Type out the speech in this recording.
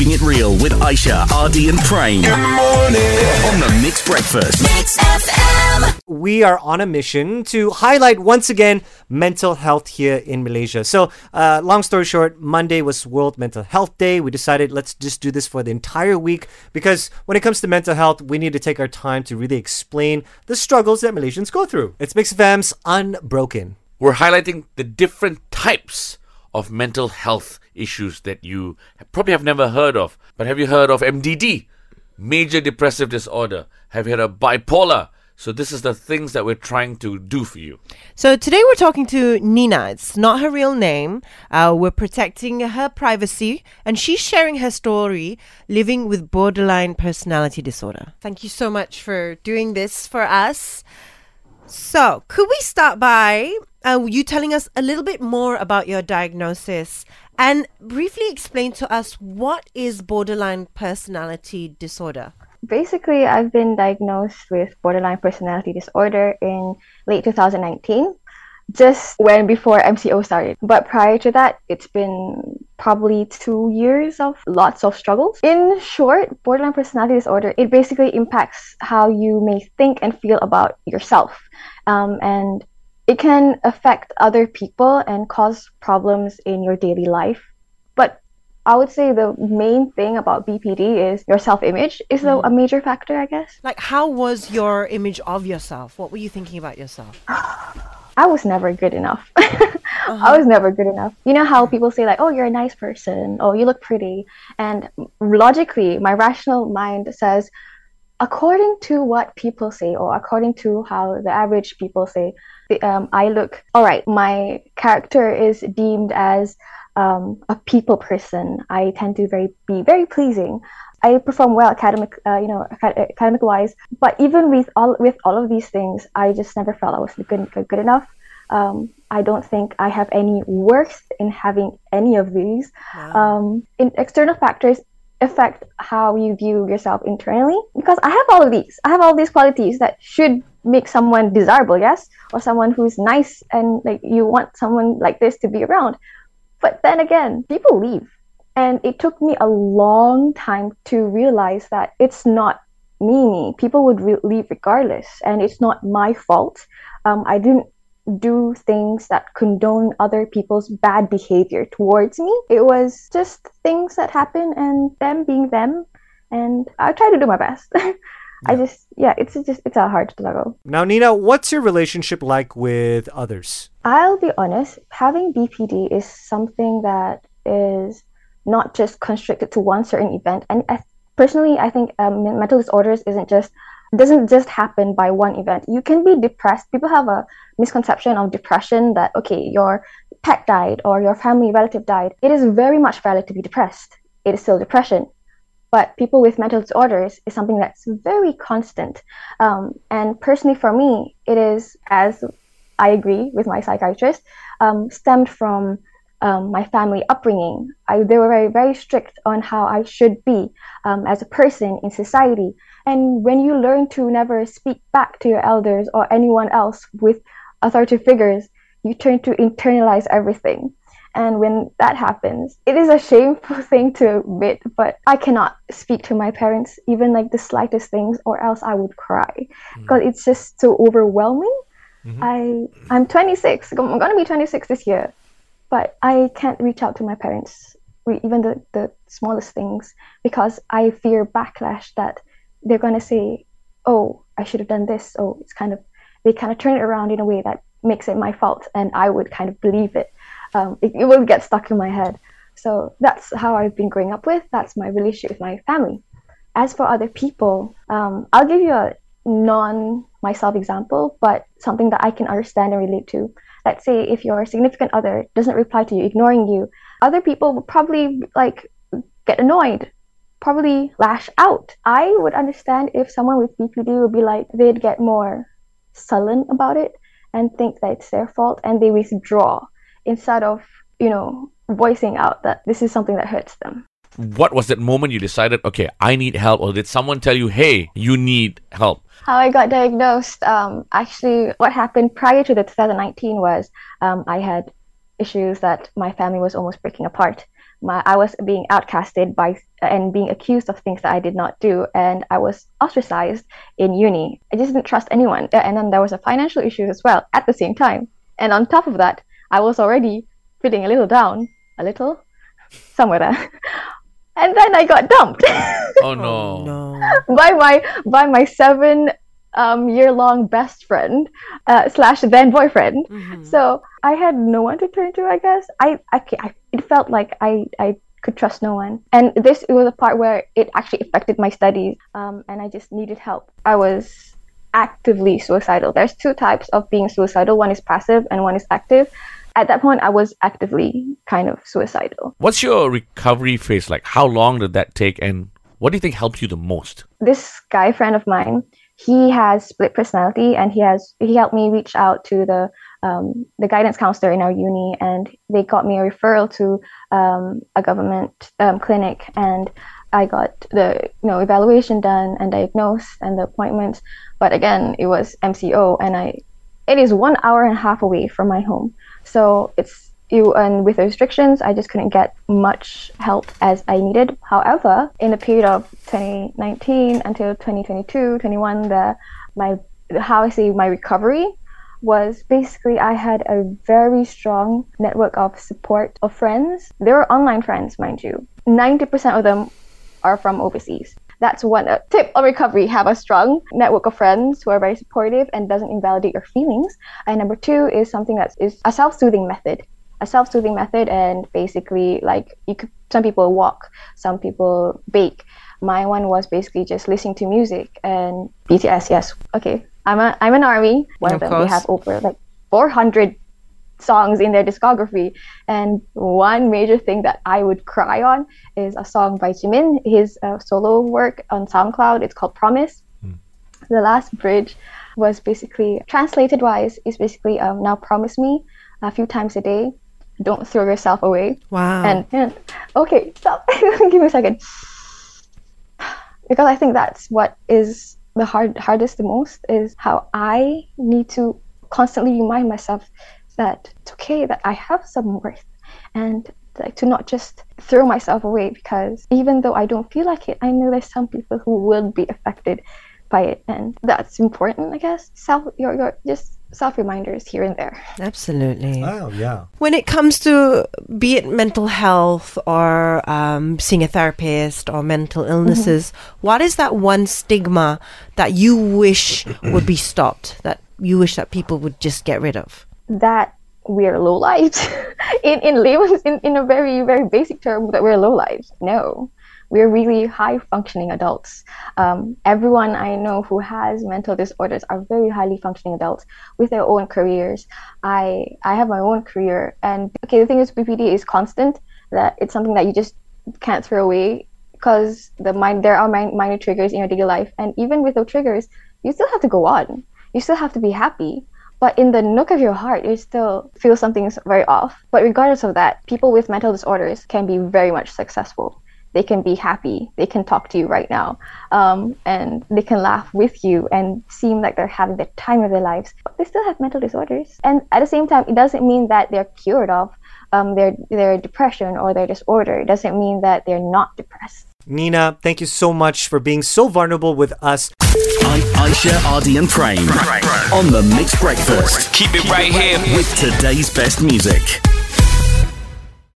Keeping It Real with Aishah, RD, and Prem. Good morning. On the Mix Breakfast. Mix FM. we are on a mission to highlight once again mental health here in Malaysia. So, uh, long story short, Monday was World Mental Health Day. We decided let's just do this for the entire week because when it comes to mental health, we need to take our time to really explain the struggles that Malaysians go through. It's Mix FM's Unbroken. we're highlighting the different types of mental health issues that you probably have never heard of. But have you heard of MDD? Major depressive disorder. Have you heard of bipolar? So this is the things that we're trying to do for you. So today we're talking to Nina. It's not her real name. Uh, we're protecting her privacy, and she's sharing her story living with borderline personality disorder. Thank you so much for doing this for us. So, could we start by uh, you telling us a little bit more about your diagnosis and briefly explain to us what is borderline personality disorder? Basically, I've been diagnosed with borderline personality disorder in late 2019, just when before MCO started. But prior to that, it's been probably two years of lots of struggles. In short, borderline personality disorder, it basically impacts how you may think and feel about yourself. Um, and it can affect other people and cause problems in your daily life. But I would say the main thing about BPD is your self image is a, a major factor, I guess. Like, how was your image of yourself? What were you thinking about yourself? I was never good enough. Uh-huh. I was never good enough. You know how mm. people say, like, oh, you're a nice person, oh, you look pretty. And logically, my rational mind says, according to what people say, or according to how the average people say, um, I look all right. My character is deemed as um, a people person. I tend to very be very pleasing. I perform well academic, uh, you know, academic wise. But even with all with all of these things, I just never felt I was good good, good enough. Um, I don't think I have any worth in having any of these. Um, in external factors affect how you view yourself internally because I have all of these. I have all these qualities that should make someone desirable, yes, or someone who's nice and like you want someone like this to be around. But then again, people leave. And it took me a long time to realize that it's not me. People would re- leave regardless, and it's not my fault. Um, I didn't do things that condone other people's bad behavior towards me. It was just things that happen and them being them. And I try to do my best. I just, yeah, it's just, it's a hard struggle. Now, Nina, what's your relationship like with others? I'll be honest, having BPD is something that is not just constricted to one certain event. And I, personally, I think um, mental disorders isn't just doesn't just happen by one event. You can be depressed. People have a misconception of depression that okay, your pet died or your family relative died. It is very much valid to be depressed. It is still depression. But people with mental disorders is something that's very constant. Um, and personally, for me, it is as I agree with my psychiatrist, um, stemmed from um, my family upbringing. I, they were very, very strict on how I should be um, as a person in society. And when you learn to never speak back to your elders or anyone else with authoritative figures, you turn to internalize everything. And when that happens, it is a shameful thing to admit, but I cannot speak to my parents, even like the slightest things, or else I would cry mm. because it's just so overwhelming. Mm-hmm. I I'm 26. I'm gonna be 26 this year, but I can't reach out to my parents, even the the smallest things, because I fear backlash that they're gonna say, "Oh, I should have done this." Oh, it's kind of they kind of turn it around in a way that makes it my fault, and I would kind of believe it. Um, it, it will get stuck in my head. So that's how I've been growing up with. That's my relationship with my family. As for other people, um, I'll give you a non myself example, but something that I can understand and relate to. Let's say if your significant other doesn't reply to you, ignoring you, other people will probably like get annoyed, probably lash out. I would understand if someone with BPD would be like they'd get more sullen about it and think that it's their fault and they withdraw instead of, you know, voicing out that this is something that hurts them. What was that moment you decided, okay, I need help, or did someone tell you, hey, you need help? How I got diagnosed, um, actually, what happened prior to the 2019 was um, I had issues that my family was almost breaking apart. My I was being outcasted by and being accused of things that I did not do, and I was ostracized in uni. I just didn't trust anyone, and then there was a financial issue as well at the same time. And on top of that, I was already feeling a little down, a little, somewhere there. and then I got dumped. Oh no. Oh, no. by my by my seven um, year long best friend uh, slash then boyfriend. Mhm. So I had no one to turn to. I guess I, I, I it felt like I I could trust no one. And this it was a part where it actually affected my studies. Um, and I just needed help. I was actively suicidal. There's two types of being suicidal. One is passive and one is active. At that point, I was actively kind of suicidal. What's your recovery phase like? How long did that take and what do you think helped you the most? this guy friend of mine he has split personality and he has he helped me reach out to the um, the guidance counselor in our uni and they got me a referral to um, a government um, clinic and i got the you know evaluation done and diagnosed and the appointments. But again it was mco and i it is one hour and a half away from my home. So it's and with the restrictions i just couldn't get much help as i needed. However in the period of 2019 until 2022 21 the my how i say my recovery was basically i had a very strong network of support of friends. They were online friends mind you. 90% of them are from overseas. That's one uh, tip of recovery. Have a strong network of friends who are very supportive and doesn't invalidate your feelings. And number two is something that is a self-soothing method a self-soothing method and basically like you could some people walk some people bake. My one was basically just listening to music and bts yes. Okay i'm a i'm an army. One Of of, them they have over like 400 songs in their discography. And one major thing that i would cry on is a song by jimin his uh, solo work on soundcloud. It's called promise. The last bridge was basically translated wise is basically um, now promise me a few times a day don't throw yourself away. Wow. and, and okay stop. Give me a second. Because i think that's what is the hard hardest the most is how i need to constantly remind myself that it's okay that i have some worth and like to not just throw myself away because even though i don't feel like it i know there's some people who will be affected by it. And that's important i guess. Self your, your just self reminders here and there Absolutely. Oh, yeah. When it comes to be it mental health or um, seeing a therapist or mental illnesses, what is that one stigma that you wish would be stopped? That you wish that people would just get rid of? that we're low lives in in layman's in, in a very very basic term that we're low lives no we're really high functioning adults. Um, everyone i know who has mental disorders are very highly functioning adults with their own careers. I i have my own career. And okay the thing is bpd is constant that it's something that you just can't throw away because the mind there are min- minor triggers in your daily life. And even with those triggers you still have to go on. You still have to be happy. But in the nook of your heart you still feel something's very off. But regardless of that people with mental disorders can be very much successful they can be happy they can talk to you right now um, and they can laugh with you and seem like they're having the time of their lives but they still have mental disorders and at the same time it doesn't mean that they're cured of um, their their depression or their disorder it doesn't mean that they're not depressed Nina, thank you so much for being so vulnerable with us. I- Aishah, RD, and Prem on the Mix Breakfast Keep it right here. with today's best music.